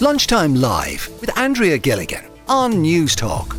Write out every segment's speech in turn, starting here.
Lunchtime Live with Andrea Gilligan on Newstalk.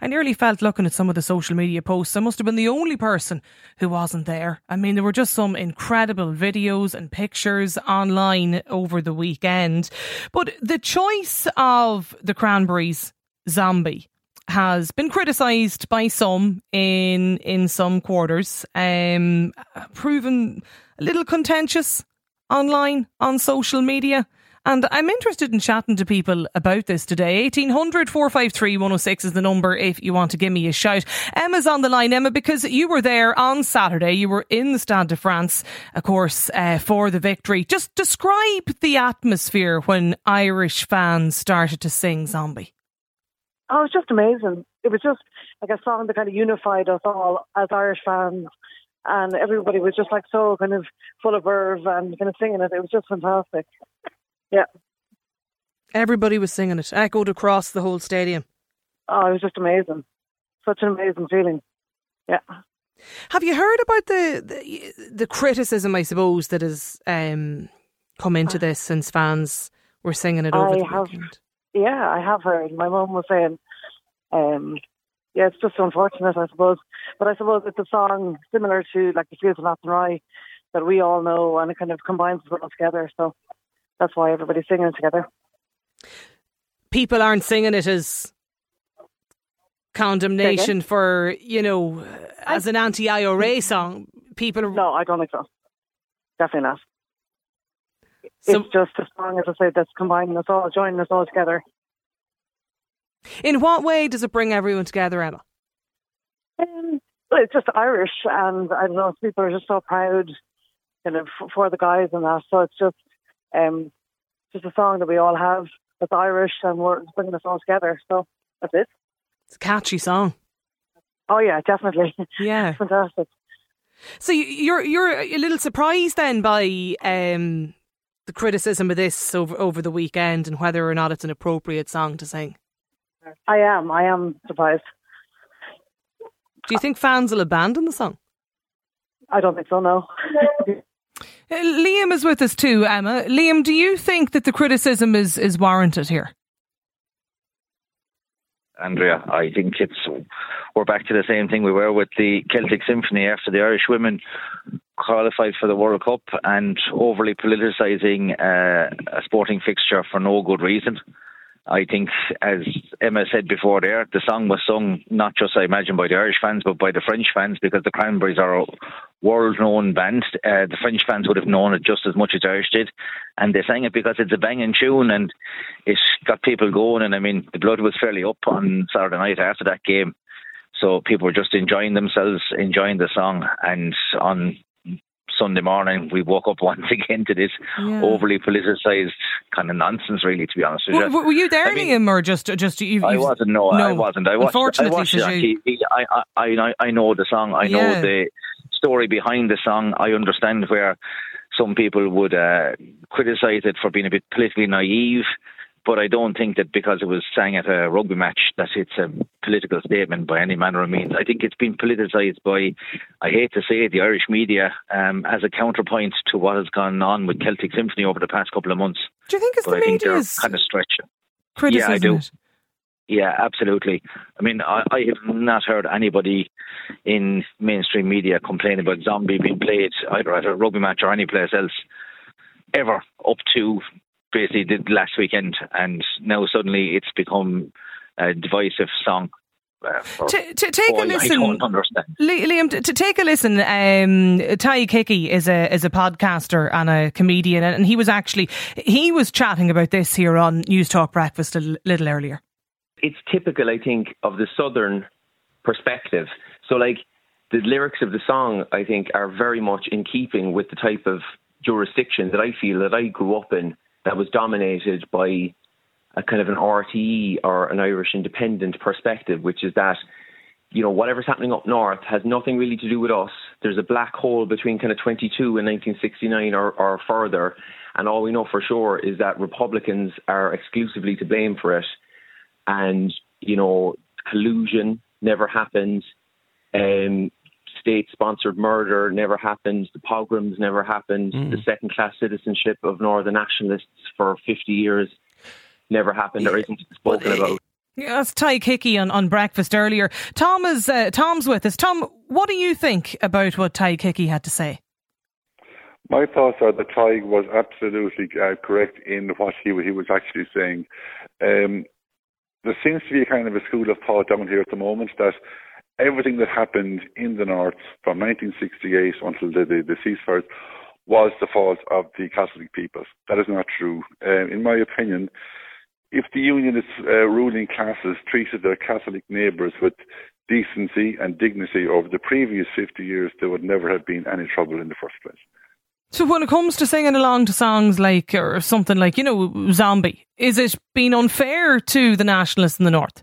I nearly felt looking at some of the social media posts. I must have been the only person who wasn't there. I mean, there were just some incredible videos and pictures online over the weekend. But the choice of the Cranberries Zombie has been criticised by some in in some quarters, um, proven a little contentious online on social media. And I'm interested in chatting to people about this today. 1800 453 106 is the number if you want to give me a shout. Emma's on the line. Emma, because you were there on Saturday, you were in the Stade de France, of course, uh, for the victory. Just describe the atmosphere when Irish fans started to sing Zombie. Oh, it was just amazing. It was just like a song that kind of unified us all as Irish fans. And everybody was just like so kind of full of verve and kind of singing it. It was just fantastic. Everybody was singing it, echoed across the whole stadium. Oh, it was just amazing. Such an amazing feeling. Yeah. Have you heard about the the, the criticism, I suppose, that has um, come into this since fans were singing it over I the have, weekend? Yeah, I have heard. My mum was saying, um, yeah, it's just unfortunate, I suppose. But I suppose it's a song similar to like the Fields of Athenry that we all know, and it kind of combines us all together. So that's why everybody's singing it together. People aren't singing it as condemnation for, you know, as an anti IRA song. People are. No, I don't think so. Definitely not. So- it's just a song, as I say, that's combining us all, joining us all together. In what way does it bring everyone together, Emma? Um, well, it's just Irish, and I don't know, people are just so proud, kind of f- for the guys and that. So it's just, um, just a song that we all have that's Irish, and we're bringing us all together. So that's it. It's a catchy song. Oh yeah, definitely, Yeah. fantastic. So you- you're you're a little surprised then by um, the criticism of this over over the weekend and whether or not it's an appropriate song to sing. I am, I am surprised. Do you think fans will abandon the song? I don't think so. No. Uh, Liam is with us too, Emma. Liam, do you think that the criticism is is warranted here? Andrea. I think it's we're back to the same thing we were with the Celtic Symphony after the Irish women qualified for the World Cup and overly politicising uh, a sporting fixture for no good reason. I think, as Emma said before there, the song was sung not just, I imagine, by the Irish fans, but by the French fans because the Cranberries are a world known band. Uh, the French fans would have known it just as much as Irish did. And they sang it because it's a banging tune and it's got people going. And I mean, the blood was fairly up on Saturday night after that game. So people were just enjoying themselves, enjoying the song. And on Sunday morning, we woke up once again to this Yeah. overly politicised kind of nonsense, really, to be honest with you. W- were you there, I mean- Liam, or just just you? I wasn't. No, I wasn't. I watched. I Unfortunately watched it on you. TV. I, I, I know the song. I Yeah. know the story behind the song. I understand where some people would uh, criticise it for being a bit politically naive, but I don't think that because it was sang at a rugby match that it's a political statement by any manner of means. I think it's been politicised by, I hate to say it, the Irish media um, as a counterpoint to what has gone on with Celtic Symphony over the past couple of months. Do you think it's But the I media's kind of stretching. criticism? Yeah, I do. it? Yeah, absolutely. I mean, I, I have not heard anybody in mainstream media complain about Zombie being played either at a rugby match or any place else ever up to basically did last weekend, and now suddenly it's become a divisive song. Uh, for To, to take boy, a listen, I don't understand. Li- Liam, to, to take a listen, um, Tadhg Hickey is a is a podcaster and a comedian, and he was actually he was chatting about this here on Newstalk Breakfast a l- little earlier. it's typical, I think, of the southern perspective. So, like, the lyrics of the song, I think, are very much in keeping with the type of jurisdiction that I feel that I grew up in that was dominated by a kind of an RTE or an Irish independent perspective, which is that, you know, whatever's happening up north has nothing really to do with us. There's a black hole between kind of 22 and 1969 or, or further. And all we know for sure is that Republicans are exclusively to blame for it and you know collusion never happened. Um, state sponsored murder never happened, the pogroms never happened, mm. the second class citizenship of Northern nationalists for 50 years never happened or isn't spoken about. Yeah, that's Tadhg Hickey on, on breakfast earlier. Tom is uh, Tom's with us. Tom, what do you think about what Tadhg Hickey had to say? My thoughts are that Tadhg was absolutely uh, correct in what he he was actually saying. Um, there seems to be a kind of a school of thought down here at the moment that everything that happened in the north from 1968 until the, the, the ceasefire was the fault of the Catholic people. That is not true. Uh, in my opinion, if the unionist uh, ruling classes treated their Catholic neighbours with decency and dignity over the previous 50 years, there would never have been any trouble in the first place. So when it comes to singing along to songs like, or something like, you know, Zombie, is it being unfair to the nationalists in the north?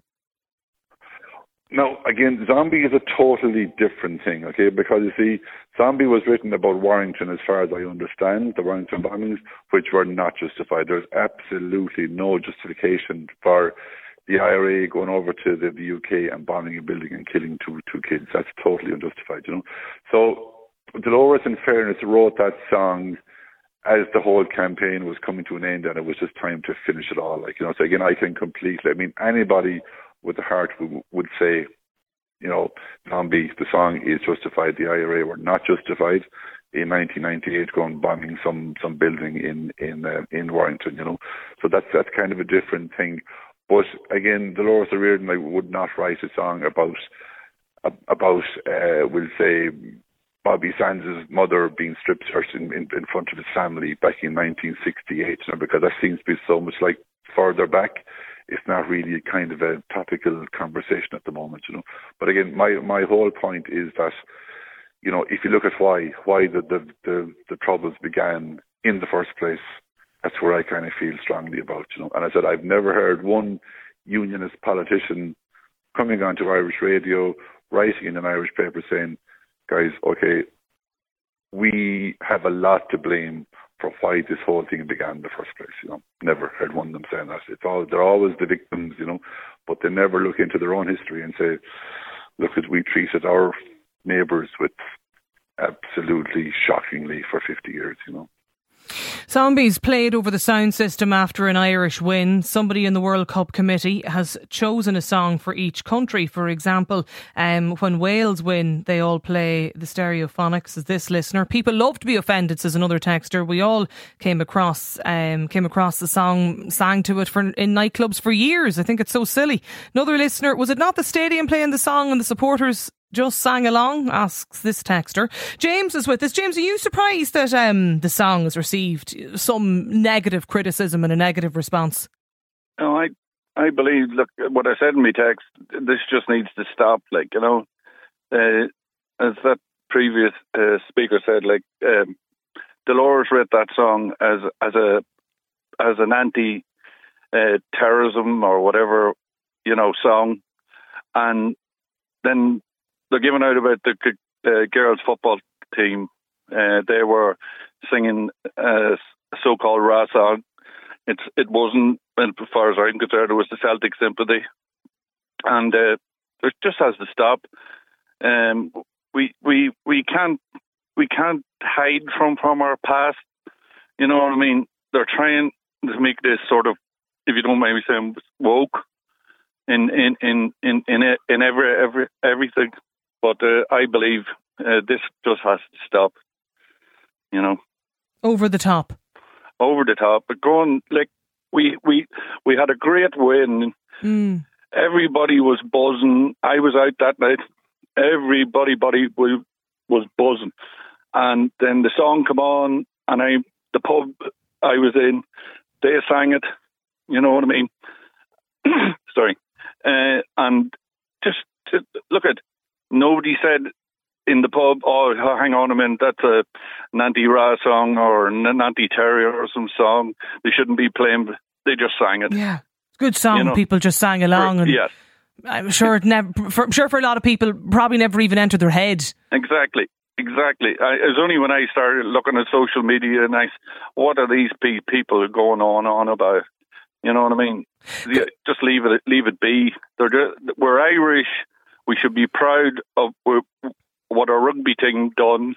No, again, Zombie is a totally different thing, okay? Because you see, Zombie was written about Warrington, as far as I understand, the Warrington bombings, which were not justified. There's absolutely no justification for the IRA going over to the, the UK and bombing a building and killing two two kids. That's totally unjustified, you know. So Dolores, in fairness, wrote that song as the whole campaign was coming to an end and it was just time to finish it all. Like, you know, so again, I can completely, I mean, anybody with the heart would, would say, you know, Zombie, the song is justified. The IRA were not justified in 1998 going bombing some, some building in, in, uh, in Warrington, you know. So that's, that's kind of a different thing. But again, Dolores O'Riordan I would not write a song about, about, uh, we'll say, Bobby Sands' mother being strip searched in, in, in, front of his family back in 1968, you know, because that seems to be so much like further back. It's not really a kind of a topical conversation at the moment, you know. But again, my my whole point is that, you know, if you look at why why the the the, the troubles began in the first place, that's where I kind of feel strongly about, you know. And I said I've never heard one unionist politician coming onto Irish radio, writing in an Irish paper saying guys, okay, we have a lot to blame for why this whole thing began in the first place. You know, never heard one of them saying that. It's all they're always the victims, you know, but they never look into their own history and say, look, at we treated our neighbours with absolutely shockingly for 50 years, you know. Zombies played over the sound system after an Irish win. Somebody in the World Cup committee has chosen a song for each country. For example, um, when Wales win, they all play the stereophonics. As this listener, people love to be offended. Says another texter. We all came across um, came across the song, sang to it for in nightclubs for years. I think it's so silly. Another listener, was it not the stadium playing the song and the supporters just sang along? Asks this texter. James is with us. James, are you surprised that um, the song has received some negative criticism and a negative response? No, I I believe. Look, what I said in my text. This just needs to stop. Like you know, uh, as that previous uh, speaker said, like um, Dolores wrote that song as as a as an anti uh, terrorism or whatever you know song, and then they're giving out about the uh, girls' football team. Uh, they were singing uh, so-called Ra song. It's it wasn't, as far as I'm concerned, it was the Celtic Symphony, and uh, it just has to stop. Um, we we we can't we can't hide from from our past. You know what I mean? They're trying to make this sort of, if you don't mind me saying, woke in in in in in, in every every everything. But uh, I believe uh, this just has to stop. You know, over the top, over the top. But going like we we we had a great win. Mm. Everybody was buzzing. I was out that night. Everybody, body was was buzzing, and then the song come on, and I the pub I was in, they sang it. You know what I mean? Sorry, uh, and just to look at nobody said in the pub, oh, hang on a minute, that's a Nanty Ra song or a or some song. They shouldn't be playing. They just sang it. Yeah, good song. You know, people just sang along. For, and yes. I'm sure it never. For, I'm sure for a lot of people, probably never even entered their head. Exactly. Exactly. I, it was only when I started looking at social media and I, what are these pe- people going on on about? You know what I mean? Just leave it, leave it be. They're just, we're Irish we should be proud of what our rugby team done,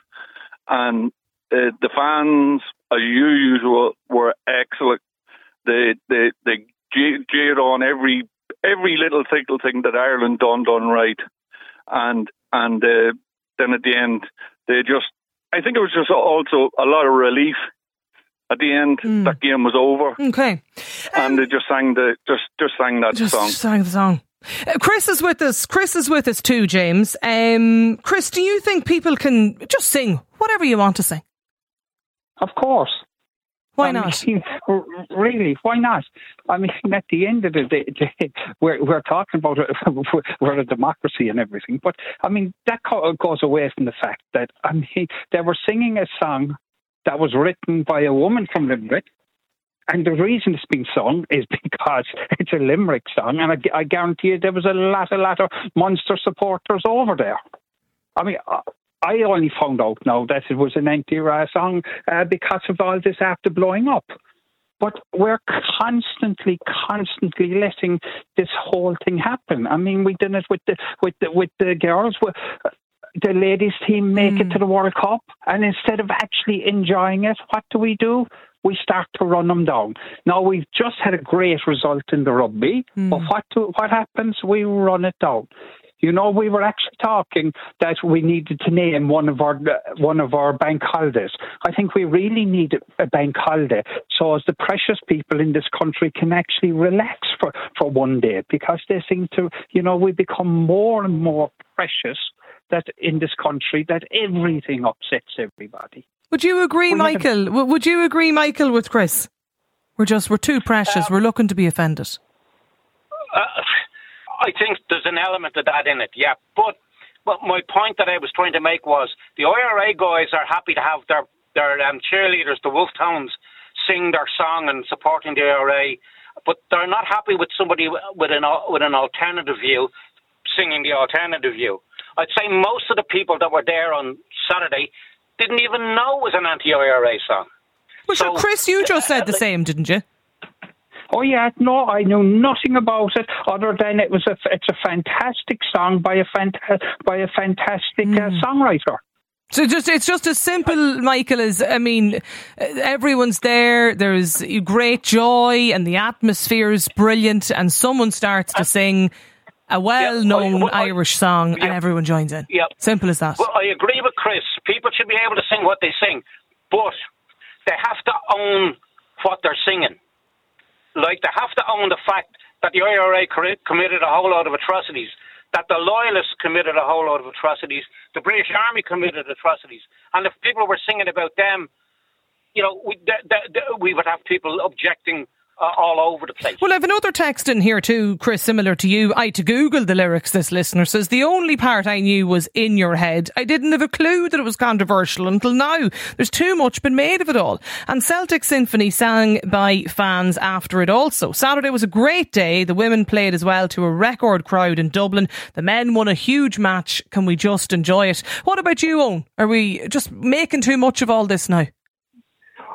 and uh, the fans, as usual, were excellent. They they they jeered on every every little single thing that Ireland done done right, and and uh, then at the end they just I think it was just also a lot of relief at the end mm. that game was over. Okay, um, and they just sang the just just sang that just song. Sang the song. Chris is with us. Chris is with us too, James. Um, Chris, do you think people can just sing whatever you want to sing? Of course. Why I not? Mean, really, why not? I mean, at the end of the day, we're, we're talking about a, we're a democracy and everything, but I mean, that goes away from the fact that, I mean, they were singing a song that was written by a woman from Limerick. And the reason it's been sung is because it's a Limerick song, and I, I guarantee you there was a lot, a lot of Munster supporters over there. I mean, I only found out now that it was an anti-Ra song uh, because of all this after blowing up. But we're constantly, constantly letting this whole thing happen. I mean, we did it with the with the with the girls. The ladies team make mm. it to the World Cup, and instead of actually enjoying it, what do we do? We start to run them down. Now we've just had a great result in the rugby, mm. but what do, what happens? We run it down. You know, we were actually talking that we needed to name one of our one of our bank holidays. I think we really need a bank holiday so as the precious people in this country can actually relax for, for one day because they seem to, you know, we become more and more precious that in this country that everything upsets everybody. Would you agree, Michael? Would you agree, Michael, with Chris? We're just we're too precious. Um, we're looking to be offended. Uh, I think there's an element of that in it, yeah. But but my point that I was trying to make was the IRA guys are happy to have their their um, cheerleaders, the Wolfe Tones, sing their song and supporting the IRA, but they're not happy with somebody with an with an alternative view singing the alternative view. I'd say most of the people that were there on Saturday didn't even know it was an anti-IRA song. Well, so, Chris, you just said the same, didn't you? Oh yeah, no, I knew nothing about it other than it was a it's a fantastic song by a fanta- by a fantastic mm. uh, hmm. songwriter. So just it's just as simple, Michael, as I mean, everyone's there. There's great joy, and the atmosphere is brilliant. And someone starts to sing a well-known well, Irish song, and everyone joins in. Yep. Simple as that. Well, I agree with Chris. People should be able to sing what they sing, but they have to own what they're singing. Like they have to own the fact that the IRA committed a whole lot of atrocities, that the loyalists committed a whole lot of atrocities, the British Army committed atrocities, and if people were singing about them, you know, we, th- th- we would have people objecting uh, all over the place. Well, I have another text in here too, Chris, similar to you. I to Google the lyrics. This listener says the only part I knew was in your head. I didn't have a clue that it was controversial until now. There's too much been made of it all. And Celtic Symphony sang by fans after it also. Saturday was a great day. The women played as well to a record crowd in Dublin. The men won a huge match. Can we just enjoy it? What about you, Owen? Are we just making too much of all this now?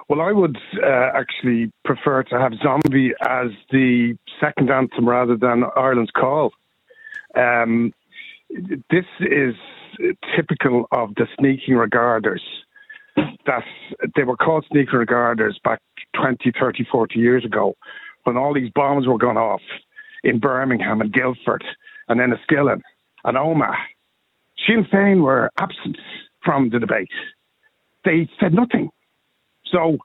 Well, I would uh, actually prefer to have Zombie as the second anthem rather than Ireland's Call. Um, this is typical of the sneaking regarders. That they were called sneaking regarders back 20, 30, 40 years ago when all these bombs were going off in Birmingham and Guildford and then Enniskillen and Omagh. Sinn Féin were absent from the debate. They said nothing. So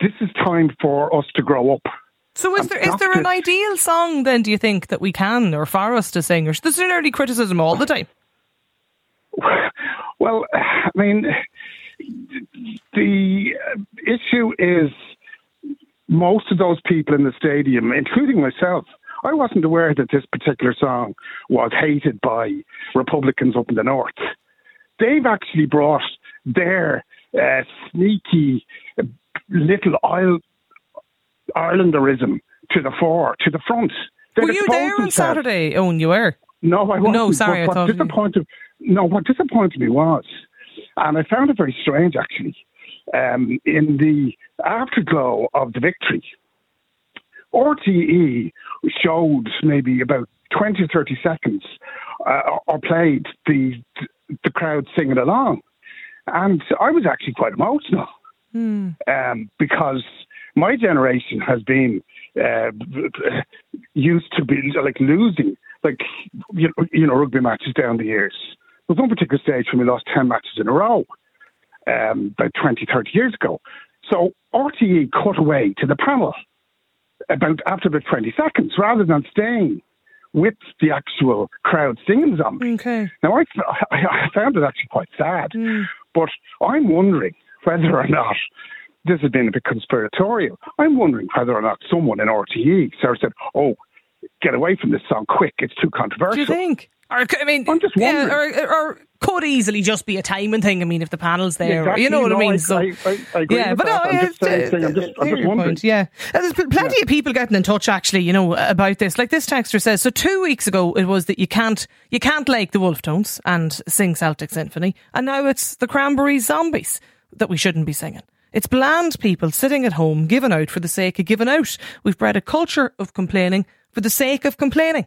this is time for us to grow up. So is there is there an ideal song then? Do you think that we can or for us to sing? Or this is an early criticism all the time. Well, I mean, the issue is most of those people in the stadium, including myself, I wasn't aware that this particular song was hated by Republicans up in the north. They've actually brought their uh, sneaky little Irelanderism to the fore, to the front. They'd were you there on Saturday? Oh, you were. No, I wasn't. No, sorry, I what disappointed, you. No, what disappointed me was, and I found it very strange actually, um, in the afterglow of the victory, RTE showed maybe about 20 or 30 seconds uh, or played the the crowd singing along. And I was actually quite emotional Hmm. um, because my generation has been uh, used to be like losing, like you know, you know, rugby matches down the years. There was one particular stage when we lost 10 matches in a row um, about 20, 30 years ago. So RTE cut away to the panel about after about 20 seconds rather than staying with the actual crowd singing zombie. Okay. Now, I, I found it actually quite sad, but I'm wondering whether or not this has been a bit conspiratorial. I'm wondering whether or not someone in RTE sort of said, oh, get away from this song quick, it's too controversial. Do you think? Or, I mean, I'm just yeah, or, or could easily just be a timing thing. I mean, if the panel's there, Exactly. you know what I mean. I- so, I- I- I agree yeah, with but that. no, I'm yeah, just saying- uh, saying, I'm just- I'm just wondering. point, Yeah, And there's pl- plenty of people getting in touch actually, you know, about this. Like this texter says, so two weeks ago it was that you can't you can't like the Wolfe Tones and sing Celtic Symphony, and now it's the Cranberries Zombies that we shouldn't be singing. It's bland people sitting at home giving out for the sake of giving out. We've bred a culture of complaining for the sake of complaining.